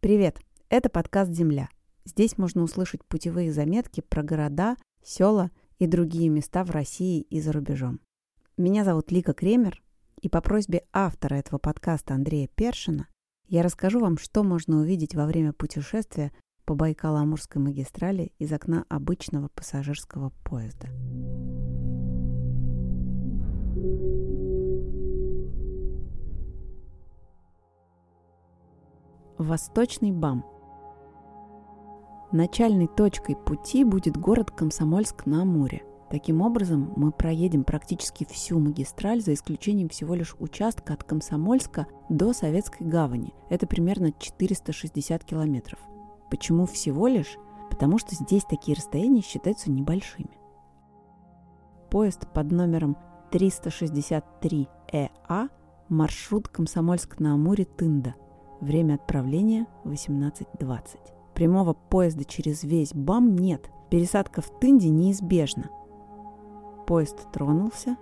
Привет! Это подкаст «Земля». Здесь можно услышать путевые заметки про города, села и другие места в России и за рубежом. Меня зовут Лика Кремер, и по просьбе автора этого подкаста Андрея Першина я расскажу вам, что можно увидеть во время путешествия по Байкало-Амурской магистрали из окна обычного пассажирского поезда. Восточный БАМ. Начальной точкой пути будет город Комсомольск-на-Амуре. Таким образом, мы проедем практически всю магистраль, за исключением всего лишь участка от Комсомольска до Советской гавани. Это примерно 460 километров. Почему всего лишь? Потому что здесь такие расстояния считаются небольшими. Поезд под номером 363ЭА маршрут Комсомольск-на-Амуре-Тында – Время отправления 18.20. Прямого поезда через весь БАМ нет. Пересадка в Тынде неизбежна. Поезд тронулся.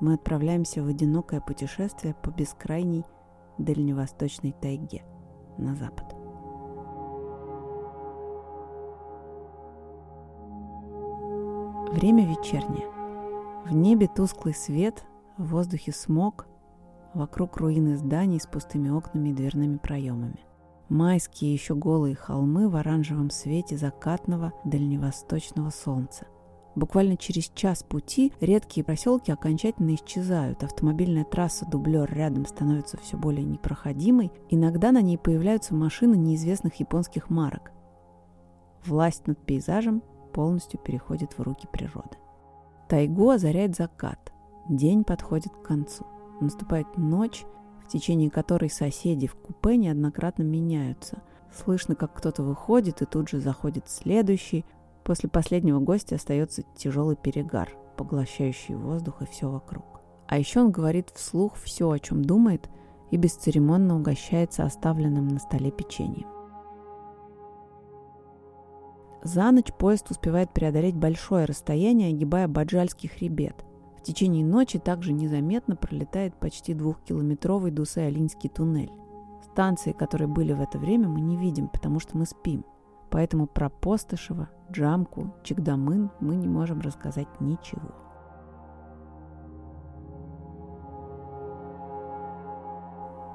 Мы отправляемся в одинокое путешествие по бескрайней дальневосточной тайге на запад. Время вечернее. В небе тусклый свет, в воздухе смог, Вокруг руины зданий с пустыми окнами и дверными проемами. Майские еще голые холмы в оранжевом свете закатного дальневосточного солнца. Буквально через час пути редкие проселки окончательно исчезают, автомобильная трасса дублер рядом становится все более непроходимой, иногда на ней появляются машины неизвестных японских марок. Власть над пейзажем полностью переходит в руки природы. Тайгу озаряет закат, день подходит к концу – Наступает ночь, в течение которой соседи в купе неоднократно меняются. Слышно, как кто-то выходит, и тут же заходит следующий. После последнего гостя остается тяжелый перегар, поглощающий воздух и все вокруг. А еще он говорит вслух все, о чем думает, и бесцеремонно угощается оставленным на столе печеньем. За ночь поезд успевает преодолеть большое расстояние, огибая Баджальский хребет. Течение ночи также незаметно пролетает почти двухкилометровый Дусе-Алинский туннель. Станции, которые были в это время, мы не видим, потому что мы спим. Поэтому про Постышева, Джамку, Чикдамын мы не можем рассказать ничего.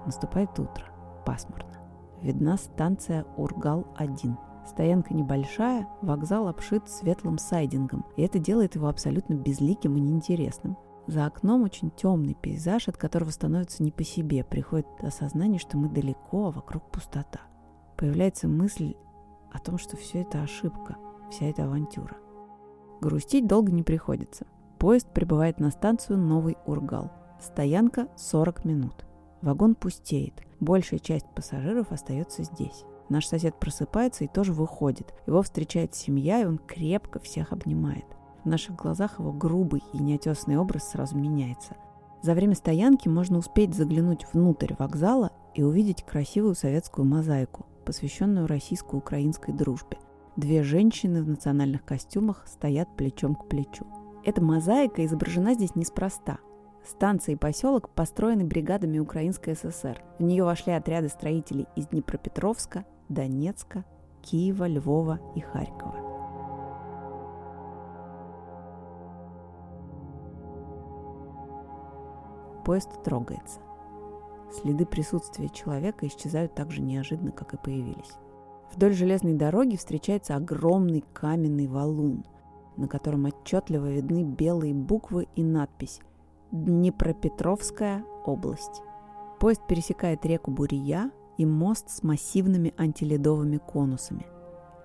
Наступает утро. Пасмурно. Видна станция Ургал-1. Стоянка небольшая, вокзал обшит светлым сайдингом, и это делает его абсолютно безликим и неинтересным. За окном очень темный пейзаж, от которого становится не по себе. Приходит осознание, что мы далеко, а вокруг пустота. Появляется мысль о том, что все это ошибка, вся эта авантюра. Грустить долго не приходится. Поезд прибывает на станцию Новый Ургал. Стоянка 40 минут. Вагон пустеет. Большая часть пассажиров остается здесь. Наш сосед просыпается и тоже выходит. Его встречает семья, и он крепко всех обнимает. В наших глазах его грубый и неотесный образ сразу меняется. За время стоянки можно успеть заглянуть внутрь вокзала и увидеть красивую советскую мозаику, посвященную российско-украинской дружбе. Две женщины в национальных костюмах стоят плечом к плечу. Эта мозаика изображена здесь неспроста. Станция и поселок построены бригадами Украинской ССР. В нее вошли отряды строителей из Днепропетровска, Донецка, Киева, Львова и Харькова. Поезд трогается. Следы присутствия человека исчезают так же неожиданно, как и появились. Вдоль железной дороги встречается огромный каменный валун, на котором отчетливо видны белые буквы и надпись «Днепропетровская область». Поезд пересекает реку Бурия, и мост с массивными антиледовыми конусами.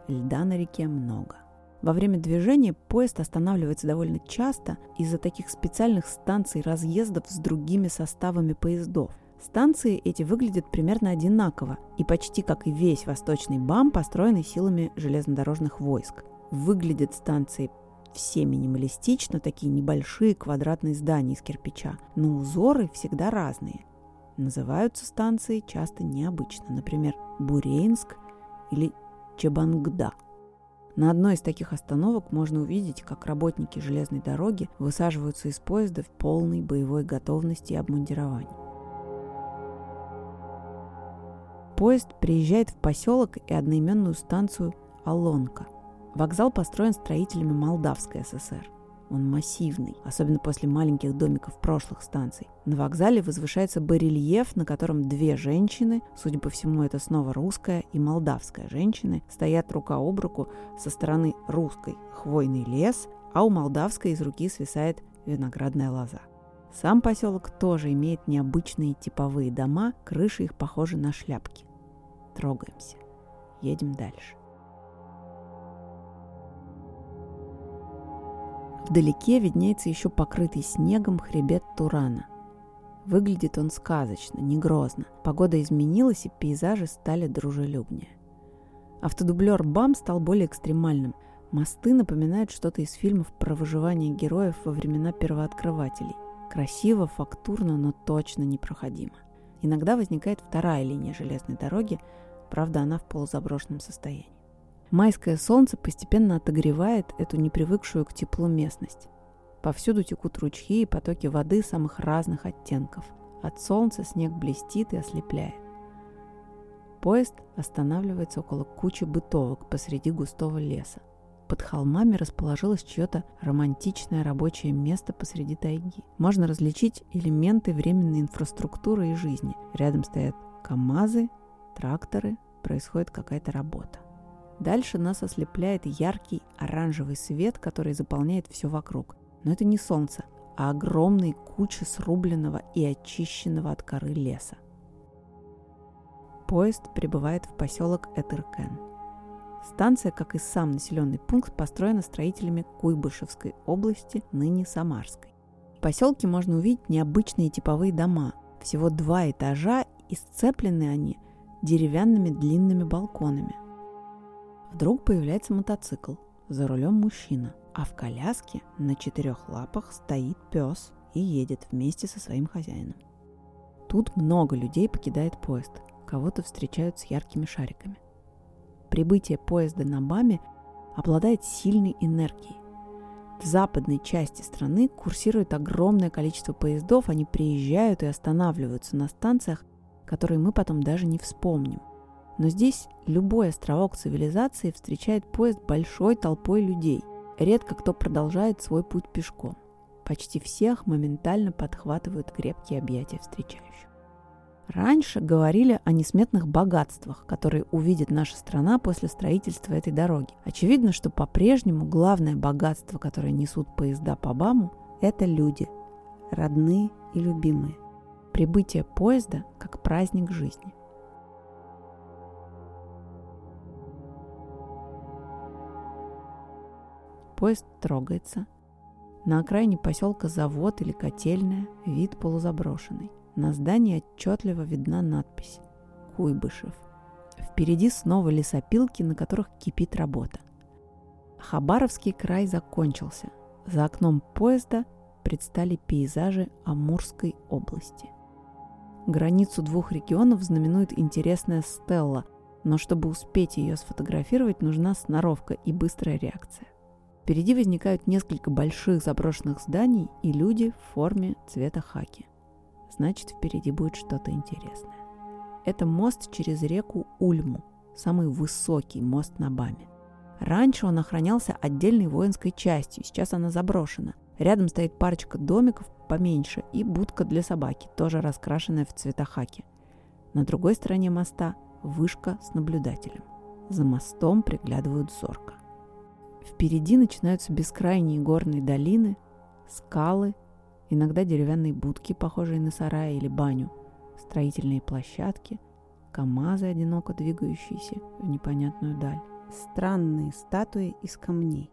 Льда на реке много. Во время движения поезд останавливается довольно часто из-за таких специальных станций разъездов с другими составами поездов. Станции эти выглядят примерно одинаково и почти как и весь Восточный БАМ построены силами железнодорожных войск. Выглядят станции все минималистично, такие небольшие квадратные здания из кирпича, но узоры всегда разные. Называются станции часто необычно, например, Бурейнск или Чебангда. На одной из таких остановок можно увидеть, как работники железной дороги высаживаются из поезда в полной боевой готовности и обмундировании. поезд приезжает в поселок и одноименную станцию Алонка. Вокзал построен строителями Молдавской ССР. Он массивный, особенно после маленьких домиков прошлых станций. На вокзале возвышается барельеф, на котором две женщины, судя по всему, это снова русская и молдавская женщины, стоят рука об руку со стороны русской хвойный лес, а у молдавской из руки свисает виноградная лоза. Сам поселок тоже имеет необычные типовые дома, крыши их похожи на шляпки. Трогаемся. Едем дальше. Вдалеке виднеется еще покрытый снегом хребет Турана. Выглядит он сказочно, не грозно. Погода изменилась, и пейзажи стали дружелюбнее. Автодублер БАМ стал более экстремальным. Мосты напоминают что-то из фильмов про выживание героев во времена первооткрывателей. Красиво, фактурно, но точно непроходимо. Иногда возникает вторая линия железной дороги, правда, она в полузаброшенном состоянии. Майское солнце постепенно отогревает эту непривыкшую к теплу местность. Повсюду текут ручьи и потоки воды самых разных оттенков. От солнца снег блестит и ослепляет. Поезд останавливается около кучи бытовок посреди густого леса. Под холмами расположилось чье-то романтичное рабочее место посреди тайги. Можно различить элементы временной инфраструктуры и жизни. Рядом стоят КАМАЗы, тракторы, происходит какая-то работа. Дальше нас ослепляет яркий оранжевый свет, который заполняет все вокруг. Но это не солнце, а огромные кучи срубленного и очищенного от коры леса. Поезд прибывает в поселок Этыркен. Станция, как и сам населенный пункт, построена строителями Куйбышевской области, ныне Самарской. В поселке можно увидеть необычные типовые дома. Всего два этажа и сцеплены они деревянными длинными балконами – Вдруг появляется мотоцикл, за рулем мужчина, а в коляске на четырех лапах стоит пес и едет вместе со своим хозяином. Тут много людей покидает поезд, кого-то встречают с яркими шариками. Прибытие поезда на БАМе обладает сильной энергией. В западной части страны курсирует огромное количество поездов, они приезжают и останавливаются на станциях, которые мы потом даже не вспомним. Но здесь любой островок цивилизации встречает поезд большой толпой людей. Редко кто продолжает свой путь пешком. Почти всех моментально подхватывают крепкие объятия встречающих. Раньше говорили о несметных богатствах, которые увидит наша страна после строительства этой дороги. Очевидно, что по-прежнему главное богатство, которое несут поезда по БАМу, это люди, родные и любимые. Прибытие поезда как праздник жизни. Поезд трогается. На окраине поселка завод или котельная, вид полузаброшенный. На здании отчетливо видна надпись «Куйбышев». Впереди снова лесопилки, на которых кипит работа. Хабаровский край закончился. За окном поезда предстали пейзажи Амурской области. Границу двух регионов знаменует интересная стелла, но чтобы успеть ее сфотографировать, нужна сноровка и быстрая реакция. Впереди возникают несколько больших заброшенных зданий и люди в форме цвета хаки. Значит, впереди будет что-то интересное. Это мост через реку Ульму, самый высокий мост на Баме. Раньше он охранялся отдельной воинской частью, сейчас она заброшена. Рядом стоит парочка домиков поменьше и будка для собаки, тоже раскрашенная в цвета хаки. На другой стороне моста вышка с наблюдателем. За мостом приглядывают зорко. Впереди начинаются бескрайние горные долины, скалы, иногда деревянные будки, похожие на сараи или баню, строительные площадки, КАМАЗы, одиноко двигающиеся в непонятную даль, странные статуи из камней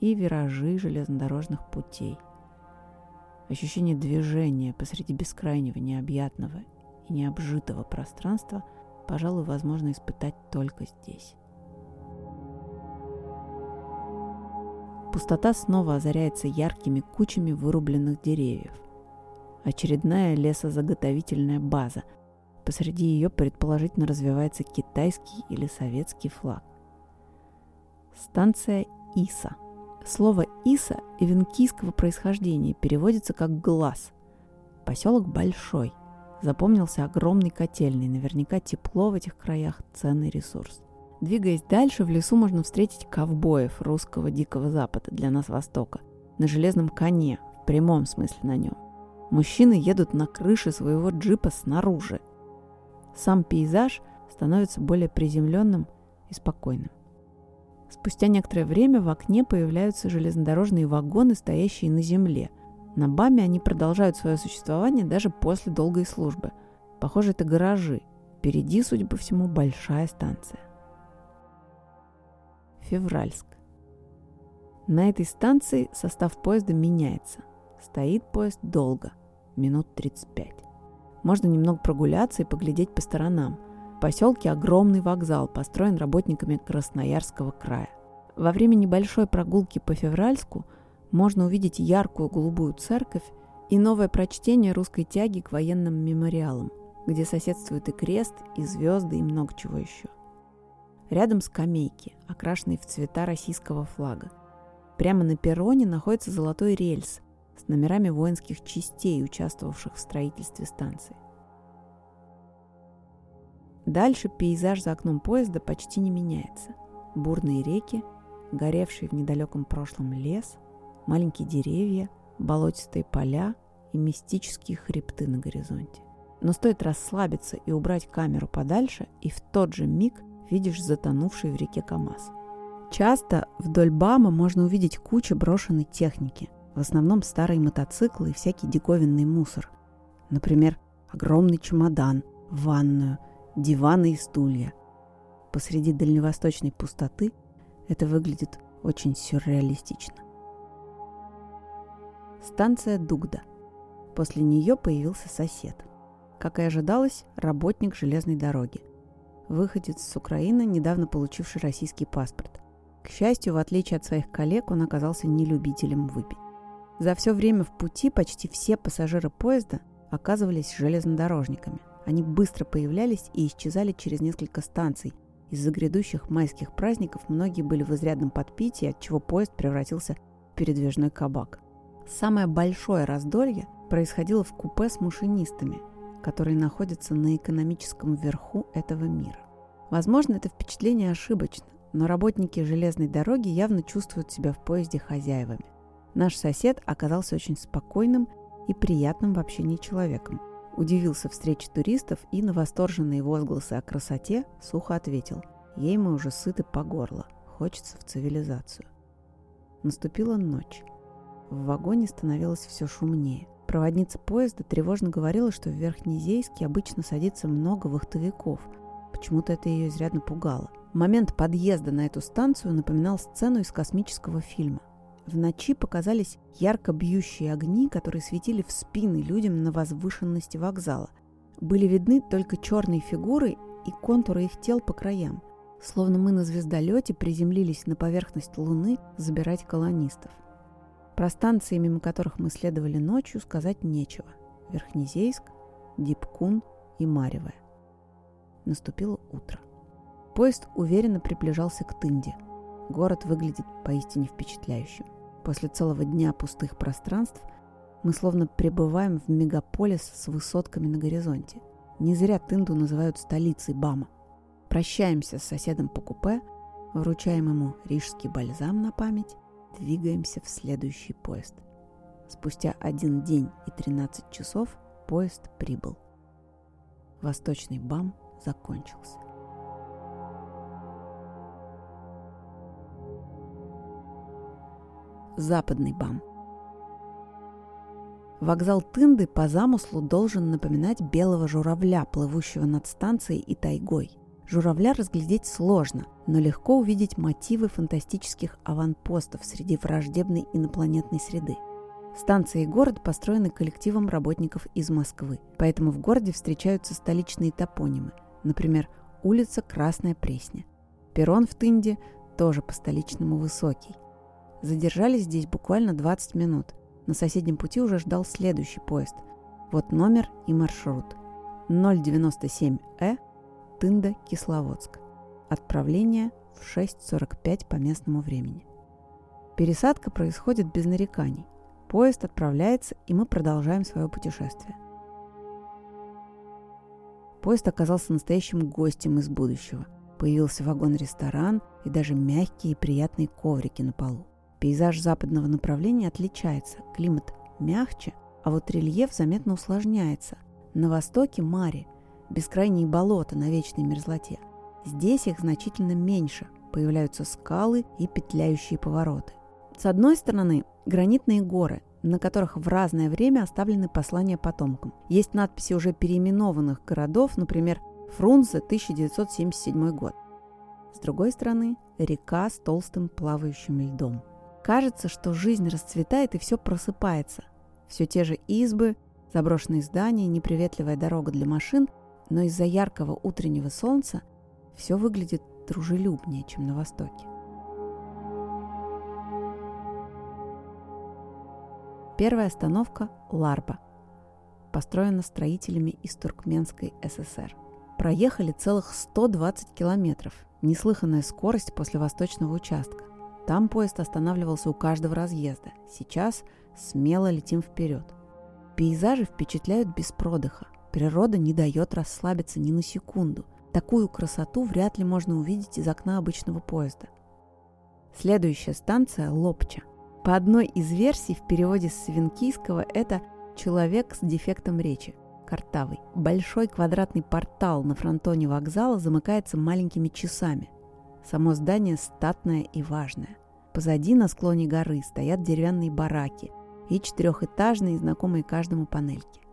и виражи железнодорожных путей. Ощущение движения посреди бескрайнего, необъятного и необжитого пространства, пожалуй, возможно испытать только здесь. Пустота снова озаряется яркими кучами вырубленных деревьев. Очередная лесозаготовительная база. Посреди ее предположительно развивается китайский или советский флаг. Станция Иса. Слово Иса эвенкийского происхождения переводится как «глаз». Поселок большой. запомнился огромный котельный, наверняка тепло в этих краях – ценный ресурс. Двигаясь дальше, в лесу можно встретить ковбоев русского Дикого Запада, для нас Востока, на железном коне, в прямом смысле на нем. Мужчины едут на крыше своего джипа снаружи. Сам пейзаж становится более приземленным и спокойным. Спустя некоторое время в окне появляются железнодорожные вагоны, стоящие на земле. На БАМе они продолжают свое существование даже после долгой службы. Похоже, это гаражи. Впереди, судя по всему, большая станция. Февральск. На этой станции состав поезда меняется. Стоит поезд долго, минут 35. Можно немного прогуляться и поглядеть по сторонам. В поселке огромный вокзал, построен работниками Красноярского края. Во время небольшой прогулки по Февральску можно увидеть яркую голубую церковь и новое прочтение русской тяги к военным мемориалам, где соседствуют и крест, и звезды, и много чего еще. Рядом скамейки, окрашенные в цвета российского флага. Прямо на перроне находится золотой рельс с номерами воинских частей, участвовавших в строительстве станции. Дальше пейзаж за окном поезда почти не меняется. Бурные реки, горевший в недалеком прошлом лес, маленькие деревья, болотистые поля и мистические хребты на горизонте. Но стоит расслабиться и убрать камеру подальше, и в тот же миг видишь затонувший в реке КАМАЗ. Часто вдоль БАМа можно увидеть кучу брошенной техники, в основном старые мотоциклы и всякий диковинный мусор. Например, огромный чемодан, ванную, диваны и стулья. Посреди дальневосточной пустоты это выглядит очень сюрреалистично. Станция Дугда. После нее появился сосед. Как и ожидалось, работник железной дороги – выходец с Украины, недавно получивший российский паспорт. К счастью, в отличие от своих коллег, он оказался не любителем выпить. За все время в пути почти все пассажиры поезда оказывались железнодорожниками. Они быстро появлялись и исчезали через несколько станций. Из-за грядущих майских праздников многие были в изрядном подпитии, от чего поезд превратился в передвижной кабак. Самое большое раздолье происходило в купе с машинистами, которые находятся на экономическом верху этого мира. Возможно, это впечатление ошибочно, но работники железной дороги явно чувствуют себя в поезде хозяевами. Наш сосед оказался очень спокойным и приятным в общении человеком. Удивился встрече туристов и на восторженные возгласы о красоте сухо ответил «Ей мы уже сыты по горло, хочется в цивилизацию». Наступила ночь. В вагоне становилось все шумнее – Проводница поезда тревожно говорила, что в Верхнезейске обычно садится много вахтовиков. Почему-то это ее изрядно пугало. Момент подъезда на эту станцию напоминал сцену из космического фильма. В ночи показались ярко бьющие огни, которые светили в спины людям на возвышенности вокзала. Были видны только черные фигуры и контуры их тел по краям. Словно мы на звездолете приземлились на поверхность Луны забирать колонистов. Про станции, мимо которых мы следовали ночью, сказать нечего. Верхнезейск, Дипкун и Маревая. Наступило утро. Поезд уверенно приближался к Тынде. Город выглядит поистине впечатляющим. После целого дня пустых пространств мы словно пребываем в мегаполис с высотками на горизонте. Не зря Тынду называют столицей Бама. Прощаемся с соседом по купе, вручаем ему рижский бальзам на память двигаемся в следующий поезд. Спустя один день и 13 часов поезд прибыл. Восточный БАМ закончился. Западный БАМ. Вокзал Тынды по замыслу должен напоминать белого журавля, плывущего над станцией и тайгой – Журавля разглядеть сложно, но легко увидеть мотивы фантастических аванпостов среди враждебной инопланетной среды. Станция и город построены коллективом работников из Москвы, поэтому в городе встречаются столичные топонимы, например, улица Красная Пресня. Перрон в Тынде тоже по-столичному высокий. Задержались здесь буквально 20 минут. На соседнем пути уже ждал следующий поезд. Вот номер и маршрут. 097Э Тында, Кисловодск. Отправление в 6.45 по местному времени. Пересадка происходит без нареканий. Поезд отправляется, и мы продолжаем свое путешествие. Поезд оказался настоящим гостем из будущего. Появился вагон-ресторан и даже мягкие и приятные коврики на полу. Пейзаж западного направления отличается. Климат мягче, а вот рельеф заметно усложняется. На востоке море, бескрайние болота на вечной мерзлоте. Здесь их значительно меньше, появляются скалы и петляющие повороты. С одной стороны, гранитные горы, на которых в разное время оставлены послания потомкам. Есть надписи уже переименованных городов, например, Фрунзе, 1977 год. С другой стороны, река с толстым плавающим льдом. Кажется, что жизнь расцветает и все просыпается. Все те же избы, заброшенные здания, неприветливая дорога для машин, но из-за яркого утреннего солнца все выглядит дружелюбнее, чем на Востоке. Первая остановка – Ларба. Построена строителями из Туркменской ССР. Проехали целых 120 километров. Неслыханная скорость после восточного участка. Там поезд останавливался у каждого разъезда. Сейчас смело летим вперед. Пейзажи впечатляют без продыха. Природа не дает расслабиться ни на секунду. Такую красоту вряд ли можно увидеть из окна обычного поезда. Следующая станция – Лопча. По одной из версий в переводе с свинкийского это «человек с дефектом речи» – картавый. Большой квадратный портал на фронтоне вокзала замыкается маленькими часами. Само здание статное и важное. Позади на склоне горы стоят деревянные бараки и четырехэтажные, знакомые каждому панельки.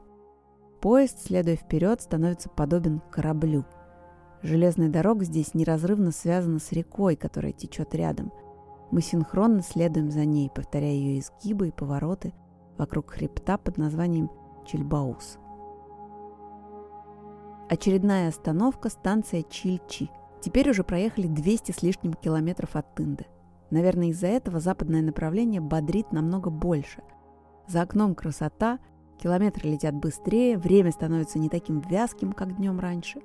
Поезд, следуя вперед, становится подобен кораблю. Железная дорога здесь неразрывно связана с рекой, которая течет рядом – мы синхронно следуем за ней, повторяя ее изгибы и повороты вокруг хребта под названием Чильбаус. Очередная остановка – станция Чильчи. Теперь уже проехали 200 с лишним километров от Тынды. Наверное, из-за этого западное направление бодрит намного больше. За окном красота, километры летят быстрее, время становится не таким вязким, как днем раньше.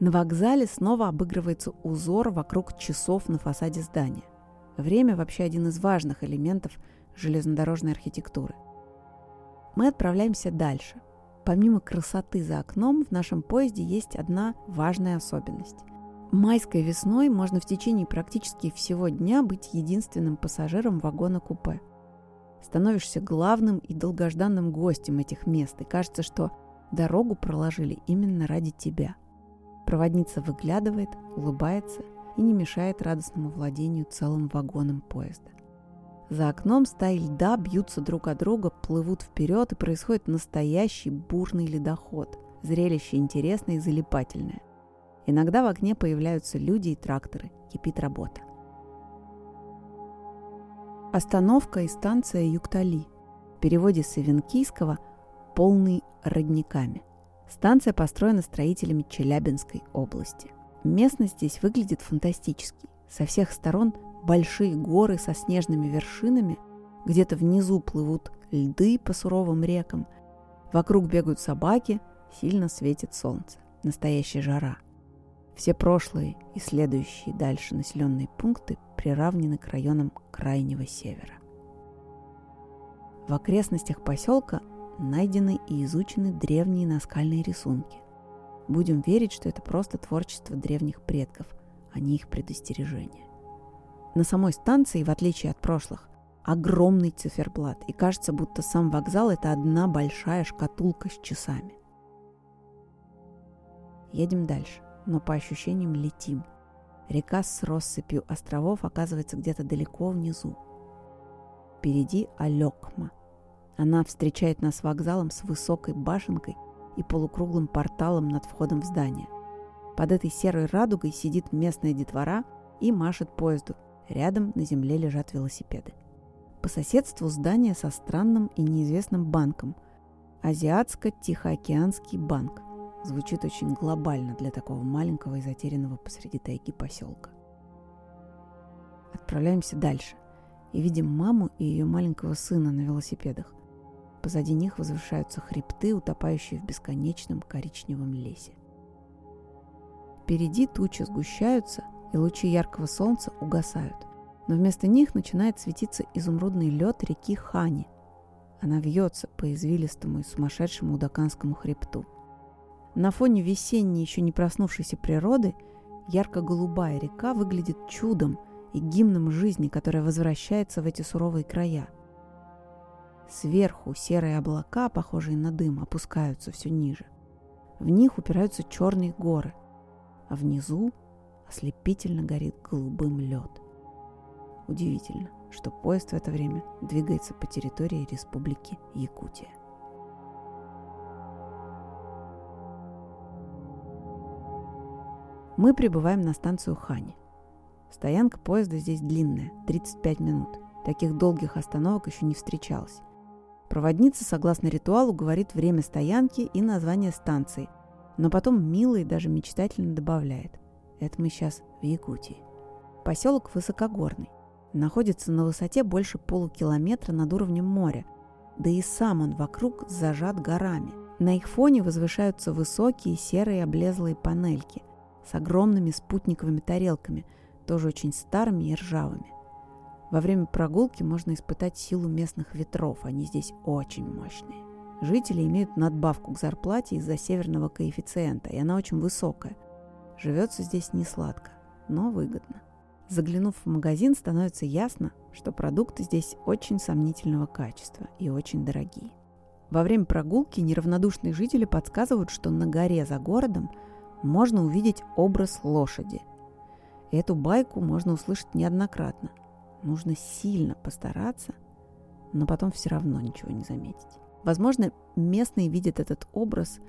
На вокзале снова обыгрывается узор вокруг часов на фасаде здания. Время вообще один из важных элементов железнодорожной архитектуры. Мы отправляемся дальше. Помимо красоты за окном, в нашем поезде есть одна важная особенность. Майской весной можно в течение практически всего дня быть единственным пассажиром вагона-купе. Становишься главным и долгожданным гостем этих мест, и кажется, что дорогу проложили именно ради тебя. Проводница выглядывает, улыбается и не мешает радостному владению целым вагоном поезда. За окном стаи льда бьются друг о друга, плывут вперед, и происходит настоящий бурный ледоход. Зрелище интересное и залипательное. Иногда в окне появляются люди и тракторы. Кипит работа. Остановка и станция Юктали. В переводе с ивенкийского «полный родниками». Станция построена строителями Челябинской области – Местность здесь выглядит фантастически. Со всех сторон большие горы со снежными вершинами, где-то внизу плывут льды по суровым рекам, вокруг бегают собаки, сильно светит солнце. Настоящая жара. Все прошлые и следующие дальше населенные пункты приравнены к районам Крайнего Севера. В окрестностях поселка найдены и изучены древние наскальные рисунки. Будем верить, что это просто творчество древних предков, а не их предостережение. На самой станции, в отличие от прошлых, огромный циферблат, и кажется, будто сам вокзал – это одна большая шкатулка с часами. Едем дальше, но по ощущениям летим. Река с россыпью островов оказывается где-то далеко внизу. Впереди Алекма. Она встречает нас вокзалом с высокой башенкой – и полукруглым порталом над входом в здание. Под этой серой радугой сидит местная детвора и машет поезду. Рядом на земле лежат велосипеды. По соседству здание со странным и неизвестным банком. Азиатско-Тихоокеанский банк. Звучит очень глобально для такого маленького и затерянного посреди тайги поселка. Отправляемся дальше и видим маму и ее маленького сына на велосипедах. Позади них возвышаются хребты, утопающие в бесконечном коричневом лесе. Впереди тучи сгущаются, и лучи яркого солнца угасают. Но вместо них начинает светиться изумрудный лед реки Хани. Она вьется по извилистому и сумасшедшему Удаканскому хребту. На фоне весенней, еще не проснувшейся природы, ярко-голубая река выглядит чудом и гимном жизни, которая возвращается в эти суровые края. Сверху серые облака, похожие на дым, опускаются все ниже. В них упираются черные горы, а внизу ослепительно горит голубым лед. Удивительно, что поезд в это время двигается по территории Республики Якутия. Мы прибываем на станцию Хани. Стоянка поезда здесь длинная, 35 минут. Таких долгих остановок еще не встречалось. Проводница, согласно ритуалу, говорит время стоянки и название станции, но потом мило и даже мечтательно добавляет. Это мы сейчас в Якутии. Поселок Высокогорный. Находится на высоте больше полукилометра над уровнем моря, да и сам он вокруг зажат горами. На их фоне возвышаются высокие серые облезлые панельки с огромными спутниковыми тарелками, тоже очень старыми и ржавыми. Во время прогулки можно испытать силу местных ветров, они здесь очень мощные. Жители имеют надбавку к зарплате из-за северного коэффициента, и она очень высокая. Живется здесь не сладко, но выгодно. Заглянув в магазин, становится ясно, что продукты здесь очень сомнительного качества и очень дорогие. Во время прогулки неравнодушные жители подсказывают, что на горе за городом можно увидеть образ лошади. Эту байку можно услышать неоднократно. Нужно сильно постараться, но потом все равно ничего не заметить. Возможно, местные видят этот образ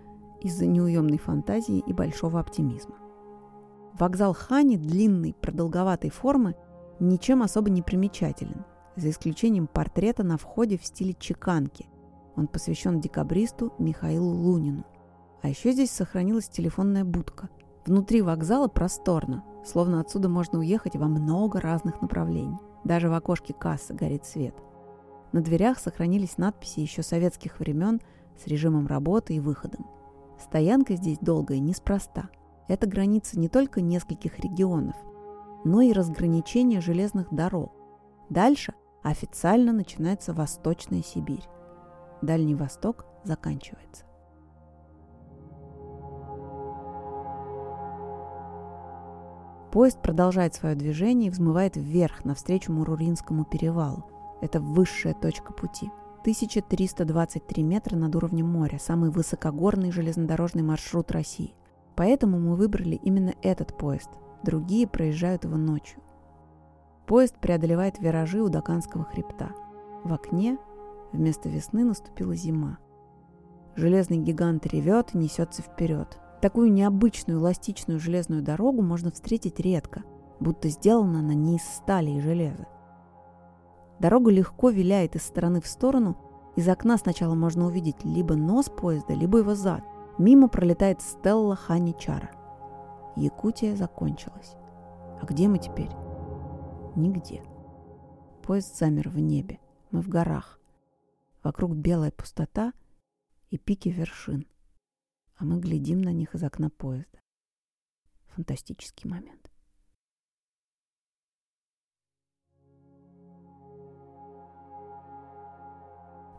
из-за неуемной фантазии и большого оптимизма. Вокзал Хани длинной, продолговатой формы ничем особо не примечателен, за исключением портрета на входе в стиле чеканки. Он посвящен декабристу Михаилу Лунину. А еще здесь сохранилась телефонная будка. Внутри вокзала просторно, словно отсюда можно уехать во много разных направлений. Даже в окошке кассы горит свет. На дверях сохранились надписи еще советских времен с режимом работы и выходом. Стоянка здесь долгая неспроста – это граница не только нескольких регионов, но и разграничение железных дорог. Дальше официально начинается Восточная Сибирь. Дальний Восток заканчивается. Поезд продолжает свое движение и взмывает вверх навстречу Муруринскому перевалу. Это высшая точка пути. 1323 метра над уровнем моря, самый высокогорный железнодорожный маршрут России. Поэтому мы выбрали именно этот поезд. Другие проезжают его ночью. Поезд преодолевает виражи у Даканского хребта. В окне вместо весны наступила зима. Железный гигант ревет и несется вперед. Такую необычную эластичную железную дорогу можно встретить редко, будто сделана она не из стали и железа. Дорога легко виляет из стороны в сторону, из окна сначала можно увидеть либо нос поезда, либо его зад. Мимо пролетает Стелла Ханичара. Якутия закончилась. А где мы теперь? Нигде. Поезд замер в небе. Мы в горах. Вокруг белая пустота и пики вершин. А мы глядим на них из окна поезда. Фантастический момент.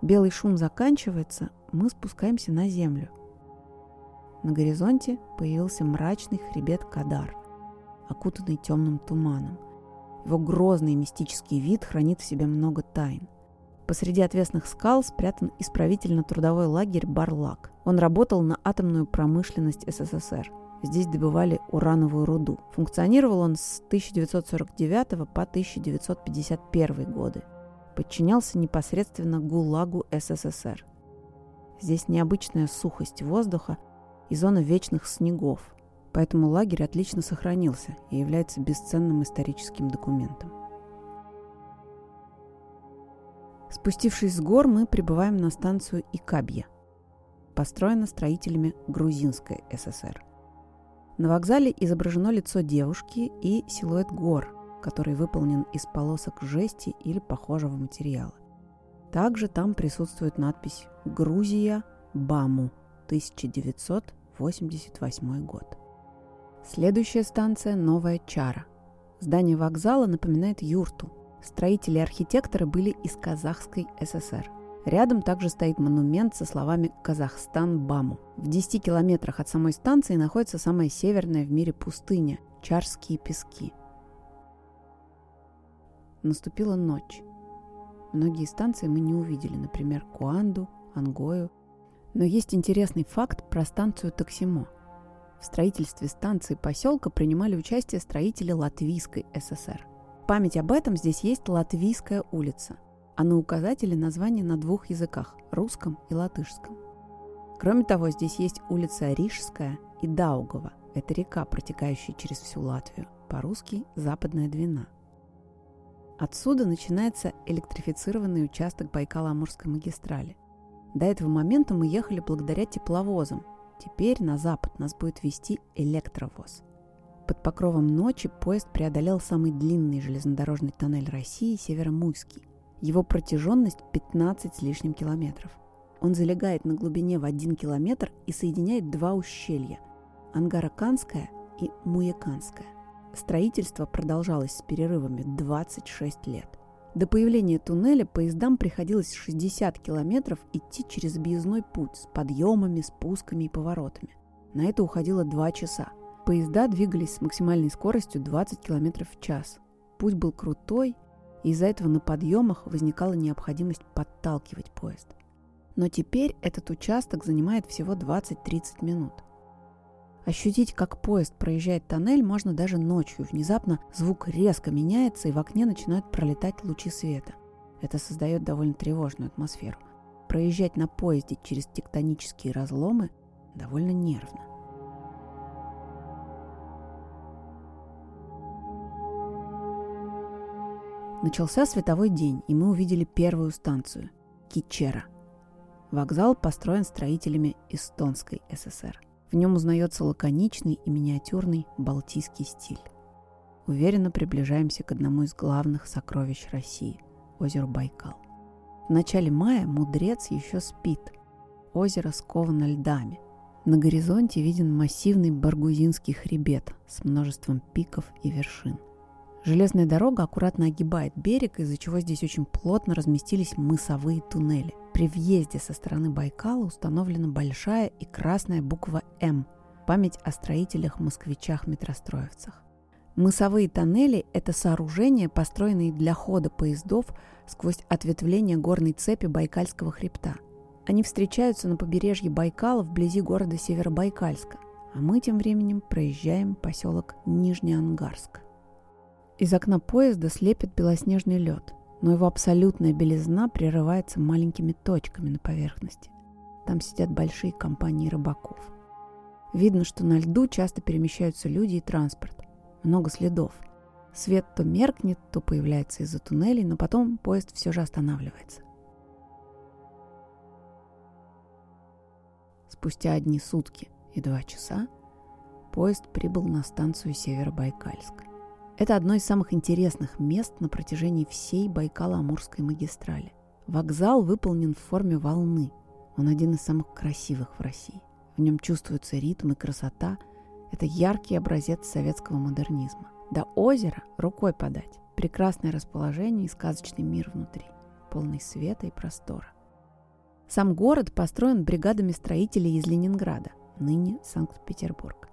Белый шум заканчивается, мы спускаемся на землю – на горизонте появился мрачный хребет Кадар, окутанный темным туманом. Его грозный мистический вид хранит в себе много тайн. Посреди отвесных скал спрятан исправительно-трудовой лагерь Барлак. Он работал на атомную промышленность СССР. Здесь добывали урановую руду. Функционировал он с 1949 по 1951 годы. Подчинялся непосредственно ГУЛАГу СССР. Здесь необычная сухость воздуха – и зона вечных снегов, поэтому лагерь отлично сохранился и является бесценным историческим документом. Спустившись с гор, мы прибываем на станцию Икабья, построена строителями Грузинской ССР. На вокзале изображено лицо девушки и силуэт гор, который выполнен из полосок жести или похожего материала. Также там присутствует надпись «Грузия Баму» 1988 год. Следующая станция – Новая Чара. Здание вокзала напоминает юрту. Строители и архитекторы были из Казахской ССР. Рядом также стоит монумент со словами «Казахстан Баму». В 10 километрах от самой станции находится самая северная в мире пустыня – Чарские пески. Наступила ночь. Многие станции мы не увидели, например, Куанду, Ангою. Но есть интересный факт про станцию Таксимо. В строительстве станции поселка принимали участие строители Латвийской ССР. Память об этом здесь есть Латвийская улица – а на указателе название на двух языках – русском и латышском. Кроме того, здесь есть улица Рижская и Даугова – это река, протекающая через всю Латвию, по-русски – Западная Двина. Отсюда начинается электрифицированный участок Байкало-Амурской магистрали. До этого момента мы ехали благодаря тепловозам. Теперь на запад нас будет вести электровоз. Под покровом ночи поезд преодолел самый длинный железнодорожный тоннель России – Северомуйский. Его протяженность 15 с лишним километров. Он залегает на глубине в 1 километр и соединяет два ущелья – Ангараканское и Муяканское. Строительство продолжалось с перерывами 26 лет. До появления туннеля поездам приходилось 60 километров идти через объездной путь с подъемами, спусками и поворотами. На это уходило 2 часа. Поезда двигались с максимальной скоростью 20 км в час. Путь был крутой, и из-за этого на подъемах возникала необходимость подталкивать поезд. Но теперь этот участок занимает всего 20-30 минут. Ощутить, как поезд проезжает тоннель, можно даже ночью. Внезапно звук резко меняется, и в окне начинают пролетать лучи света. Это создает довольно тревожную атмосферу. Проезжать на поезде через тектонические разломы довольно нервно. Начался световой день, и мы увидели первую станцию – Кичера. Вокзал построен строителями Эстонской ССР. В нем узнается лаконичный и миниатюрный балтийский стиль. Уверенно приближаемся к одному из главных сокровищ России – озеру Байкал. В начале мая мудрец еще спит. Озеро сковано льдами. На горизонте виден массивный Баргузинский хребет с множеством пиков и вершин – Железная дорога аккуратно огибает берег, из-за чего здесь очень плотно разместились мысовые туннели. При въезде со стороны Байкала установлена большая и красная буква «М» – память о строителях-москвичах-метростроевцах. Мысовые тоннели – это сооружения, построенные для хода поездов сквозь ответвление горной цепи Байкальского хребта. Они встречаются на побережье Байкала вблизи города Северобайкальска, а мы тем временем проезжаем поселок Нижнеангарск. Из окна поезда слепит белоснежный лед, но его абсолютная белизна прерывается маленькими точками на поверхности. Там сидят большие компании рыбаков. Видно, что на льду часто перемещаются люди и транспорт. Много следов. Свет то меркнет, то появляется из-за туннелей, но потом поезд все же останавливается. Спустя одни сутки и два часа поезд прибыл на станцию Северобайкальск. Это одно из самых интересных мест на протяжении всей Байкало-Амурской магистрали. Вокзал выполнен в форме волны. Он один из самых красивых в России. В нем чувствуется ритм и красота. Это яркий образец советского модернизма. До озера рукой подать. Прекрасное расположение и сказочный мир внутри, полный света и простора. Сам город построен бригадами строителей из Ленинграда, ныне Санкт-Петербург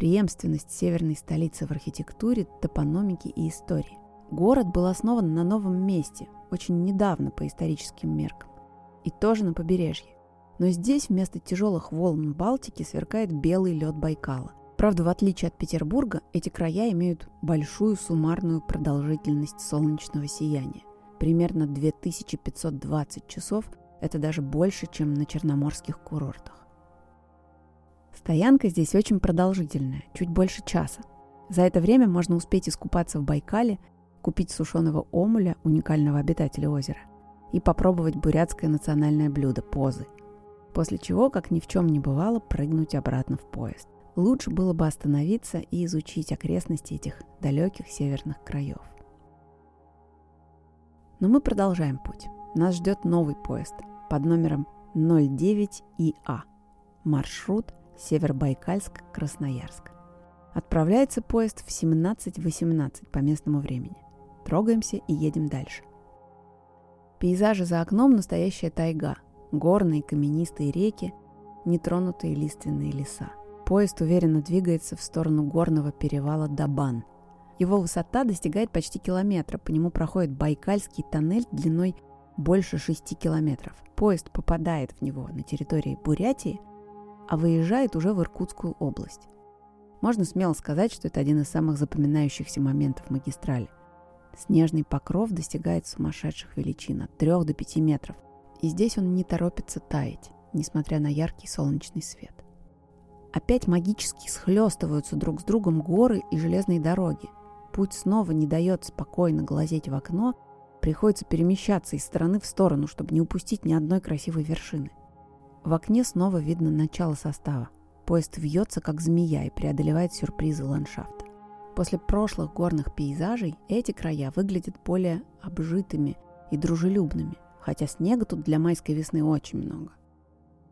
преемственность северной столицы в архитектуре, топономике и истории. Город был основан на новом месте, очень недавно по историческим меркам, и тоже на побережье. Но здесь вместо тяжелых волн Балтики сверкает белый лед Байкала. Правда, в отличие от Петербурга, эти края имеют большую суммарную продолжительность солнечного сияния. Примерно 2520 часов – это даже больше, чем на черноморских курортах. Стоянка здесь очень продолжительная, чуть больше часа. За это время можно успеть искупаться в Байкале, купить сушеного омуля, уникального обитателя озера, и попробовать бурятское национальное блюдо – позы. После чего, как ни в чем не бывало, прыгнуть обратно в поезд. Лучше было бы остановиться и изучить окрестности этих далеких северных краев. Но мы продолжаем путь. Нас ждет новый поезд под номером 09ИА. Маршрут Севербайкальск-Красноярск. Отправляется поезд в 17.18 по местному времени. Трогаемся и едем дальше. Пейзажи за окном – настоящая тайга. Горные каменистые реки, нетронутые лиственные леса. Поезд уверенно двигается в сторону горного перевала Дабан. Его высота достигает почти километра, по нему проходит Байкальский тоннель длиной больше 6 километров. Поезд попадает в него на территории Бурятии, а выезжает уже в Иркутскую область. Можно смело сказать, что это один из самых запоминающихся моментов магистрали. Снежный покров достигает сумасшедших величин от 3 до 5 метров. И здесь он не торопится таять, несмотря на яркий солнечный свет. Опять магически схлестываются друг с другом горы и железные дороги. Путь снова не дает спокойно глазеть в окно, приходится перемещаться из стороны в сторону, чтобы не упустить ни одной красивой вершины. В окне снова видно начало состава. Поезд вьется, как змея, и преодолевает сюрпризы ландшафта. После прошлых горных пейзажей эти края выглядят более обжитыми и дружелюбными, хотя снега тут для майской весны очень много.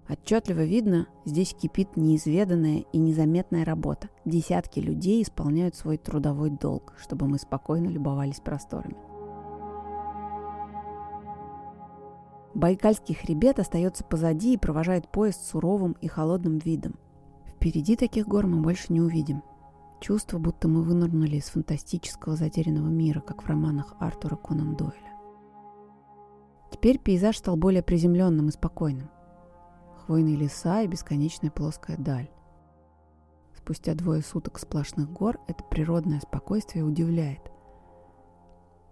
Отчетливо видно, здесь кипит неизведанная и незаметная работа. Десятки людей исполняют свой трудовой долг, чтобы мы спокойно любовались просторами. Байкальский хребет остается позади и провожает поезд суровым и холодным видом. Впереди таких гор мы больше не увидим. Чувство, будто мы вынырнули из фантастического затерянного мира, как в романах Артура Конан Дойля. Теперь пейзаж стал более приземленным и спокойным. Хвойные леса и бесконечная плоская даль. Спустя двое суток сплошных гор это природное спокойствие удивляет.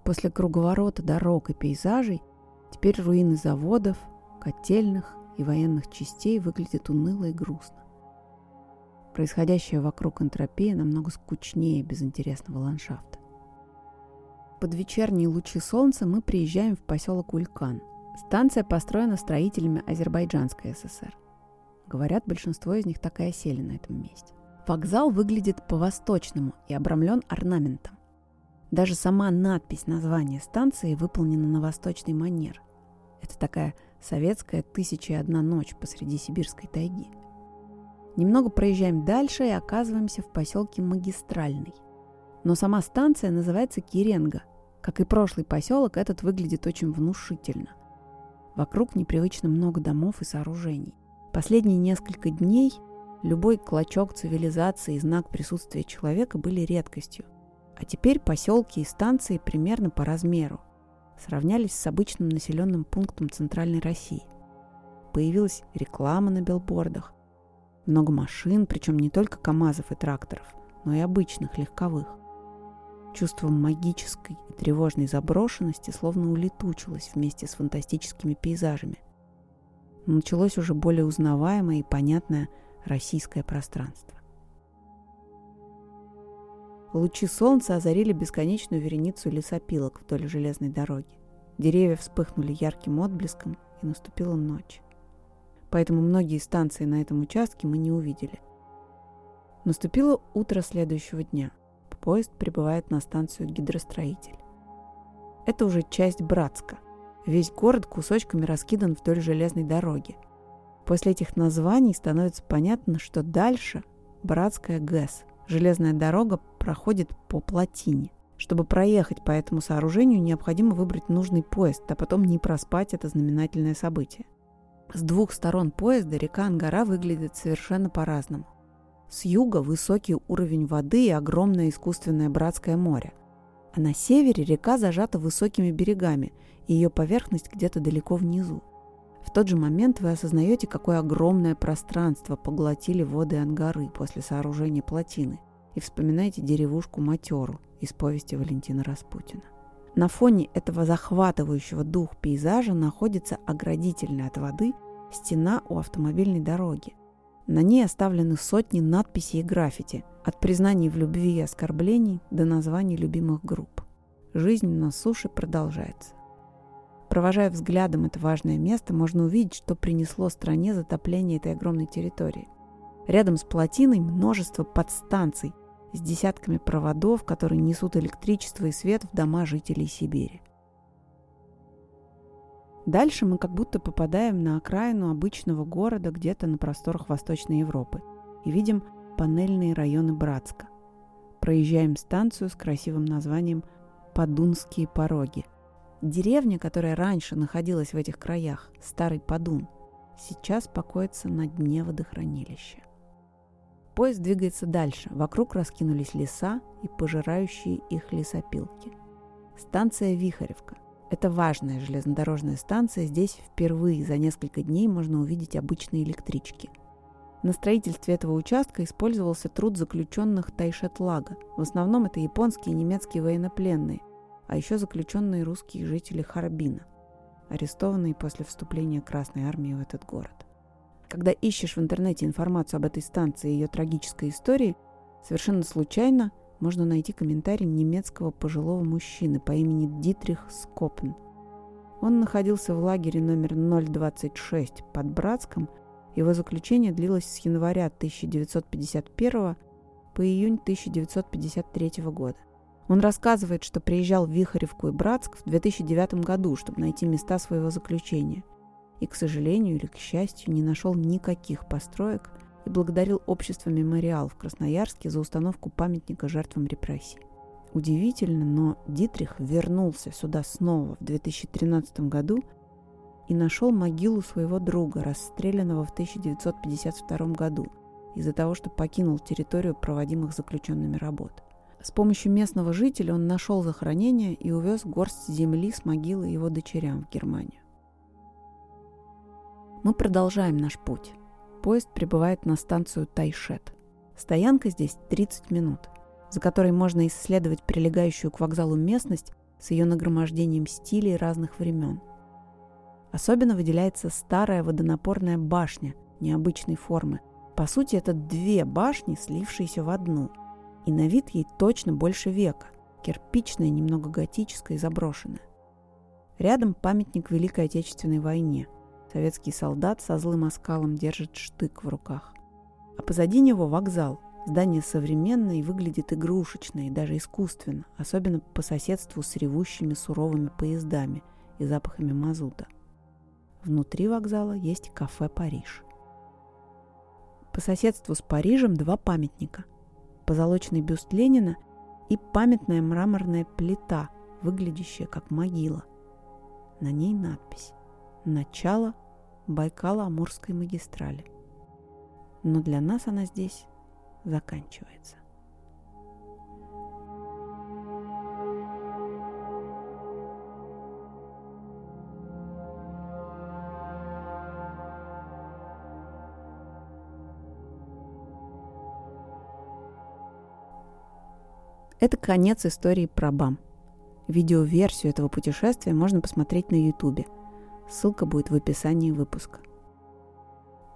После круговорота дорог и пейзажей теперь руины заводов, котельных и военных частей выглядят уныло и грустно. Происходящая вокруг энтропия намного скучнее безинтересного ландшафта. Под вечерние лучи солнца мы приезжаем в поселок Улькан. Станция построена строителями Азербайджанской ССР. Говорят, большинство из них так и осели на этом месте. Вокзал выглядит по-восточному и обрамлен орнаментом. Даже сама надпись названия станции выполнена на восточный манер. Это такая советская «Тысяча и одна ночь» посреди сибирской тайги – Немного проезжаем дальше и оказываемся в поселке Магистральный. Но сама станция называется Киренга. Как и прошлый поселок, этот выглядит очень внушительно. Вокруг непривычно много домов и сооружений. Последние несколько дней любой клочок цивилизации и знак присутствия человека были редкостью. А теперь поселки и станции примерно по размеру сравнялись с обычным населенным пунктом Центральной России. Появилась реклама на билбордах, много машин, причем не только КАМАЗов и тракторов, но и обычных легковых. Чувство магической и тревожной заброшенности словно улетучилось вместе с фантастическими пейзажами. Началось уже более узнаваемое и понятное российское пространство. Лучи солнца озарили бесконечную вереницу лесопилок вдоль железной дороги. Деревья вспыхнули ярким отблеском, и наступила ночь поэтому многие станции на этом участке мы не увидели. Наступило утро следующего дня. Поезд прибывает на станцию «Гидростроитель». Это уже часть Братска. Весь город кусочками раскидан вдоль железной дороги. После этих названий становится понятно, что дальше Братская ГЭС. Железная дорога проходит по плотине. Чтобы проехать по этому сооружению, необходимо выбрать нужный поезд, а потом не проспать это знаменательное событие. С двух сторон поезда река Ангара выглядит совершенно по-разному. С юга высокий уровень воды и огромное искусственное Братское море. А на севере река зажата высокими берегами, и ее поверхность где-то далеко внизу. В тот же момент вы осознаете, какое огромное пространство поглотили воды Ангары после сооружения плотины, и вспоминаете деревушку Матеру из повести Валентина Распутина. На фоне этого захватывающего дух пейзажа находится оградительная от воды стена у автомобильной дороги. На ней оставлены сотни надписей и граффити, от признаний в любви и оскорблений до названий любимых групп. Жизнь на суше продолжается. Провожая взглядом это важное место, можно увидеть, что принесло стране затопление этой огромной территории. Рядом с плотиной множество подстанций – с десятками проводов, которые несут электричество и свет в дома жителей Сибири. Дальше мы как будто попадаем на окраину обычного города где-то на просторах Восточной Европы и видим панельные районы Братска. Проезжаем станцию с красивым названием «Подунские пороги». Деревня, которая раньше находилась в этих краях, Старый Подун, сейчас покоится на дне водохранилища. Поезд двигается дальше. Вокруг раскинулись леса и пожирающие их лесопилки. Станция Вихаревка. Это важная железнодорожная станция. Здесь впервые за несколько дней можно увидеть обычные электрички. На строительстве этого участка использовался труд заключенных Тайшетлага. В основном это японские и немецкие военнопленные, а еще заключенные русские жители Харбина, арестованные после вступления Красной Армии в этот город. Когда ищешь в интернете информацию об этой станции и ее трагической истории, совершенно случайно можно найти комментарий немецкого пожилого мужчины по имени Дитрих Скопн. Он находился в лагере номер 026 под Братском. Его заключение длилось с января 1951 по июнь 1953 года. Он рассказывает, что приезжал в Вихаревку и Братск в 2009 году, чтобы найти места своего заключения – и, к сожалению или к счастью, не нашел никаких построек и благодарил общество «Мемориал» в Красноярске за установку памятника жертвам репрессий. Удивительно, но Дитрих вернулся сюда снова в 2013 году и нашел могилу своего друга, расстрелянного в 1952 году из-за того, что покинул территорию проводимых заключенными работ. С помощью местного жителя он нашел захоронение и увез горсть земли с могилы его дочерям в Германию. Мы продолжаем наш путь. Поезд прибывает на станцию Тайшет. Стоянка здесь 30 минут, за которой можно исследовать прилегающую к вокзалу местность с ее нагромождением стилей разных времен. Особенно выделяется старая водонапорная башня необычной формы. По сути, это две башни, слившиеся в одну. И на вид ей точно больше века. Кирпичная, немного готическая и заброшенная. Рядом памятник Великой Отечественной войне – Советский солдат со злым оскалом держит штык в руках. А позади него вокзал. Здание современное и выглядит игрушечно и даже искусственно, особенно по соседству с ревущими суровыми поездами и запахами мазута. Внутри вокзала есть кафе «Париж». По соседству с Парижем два памятника. Позолоченный бюст Ленина и памятная мраморная плита, выглядящая как могила. На ней надпись начало Байкало-Амурской магистрали. Но для нас она здесь заканчивается. Это конец истории про БАМ. Видеоверсию этого путешествия можно посмотреть на Ютубе – Ссылка будет в описании выпуска.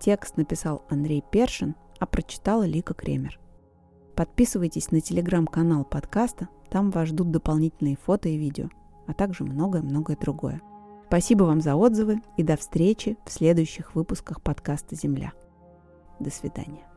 Текст написал Андрей Першин, а прочитала Лика Кремер. Подписывайтесь на телеграм-канал подкаста, там вас ждут дополнительные фото и видео, а также многое-многое другое. Спасибо вам за отзывы и до встречи в следующих выпусках подкаста «Земля». До свидания.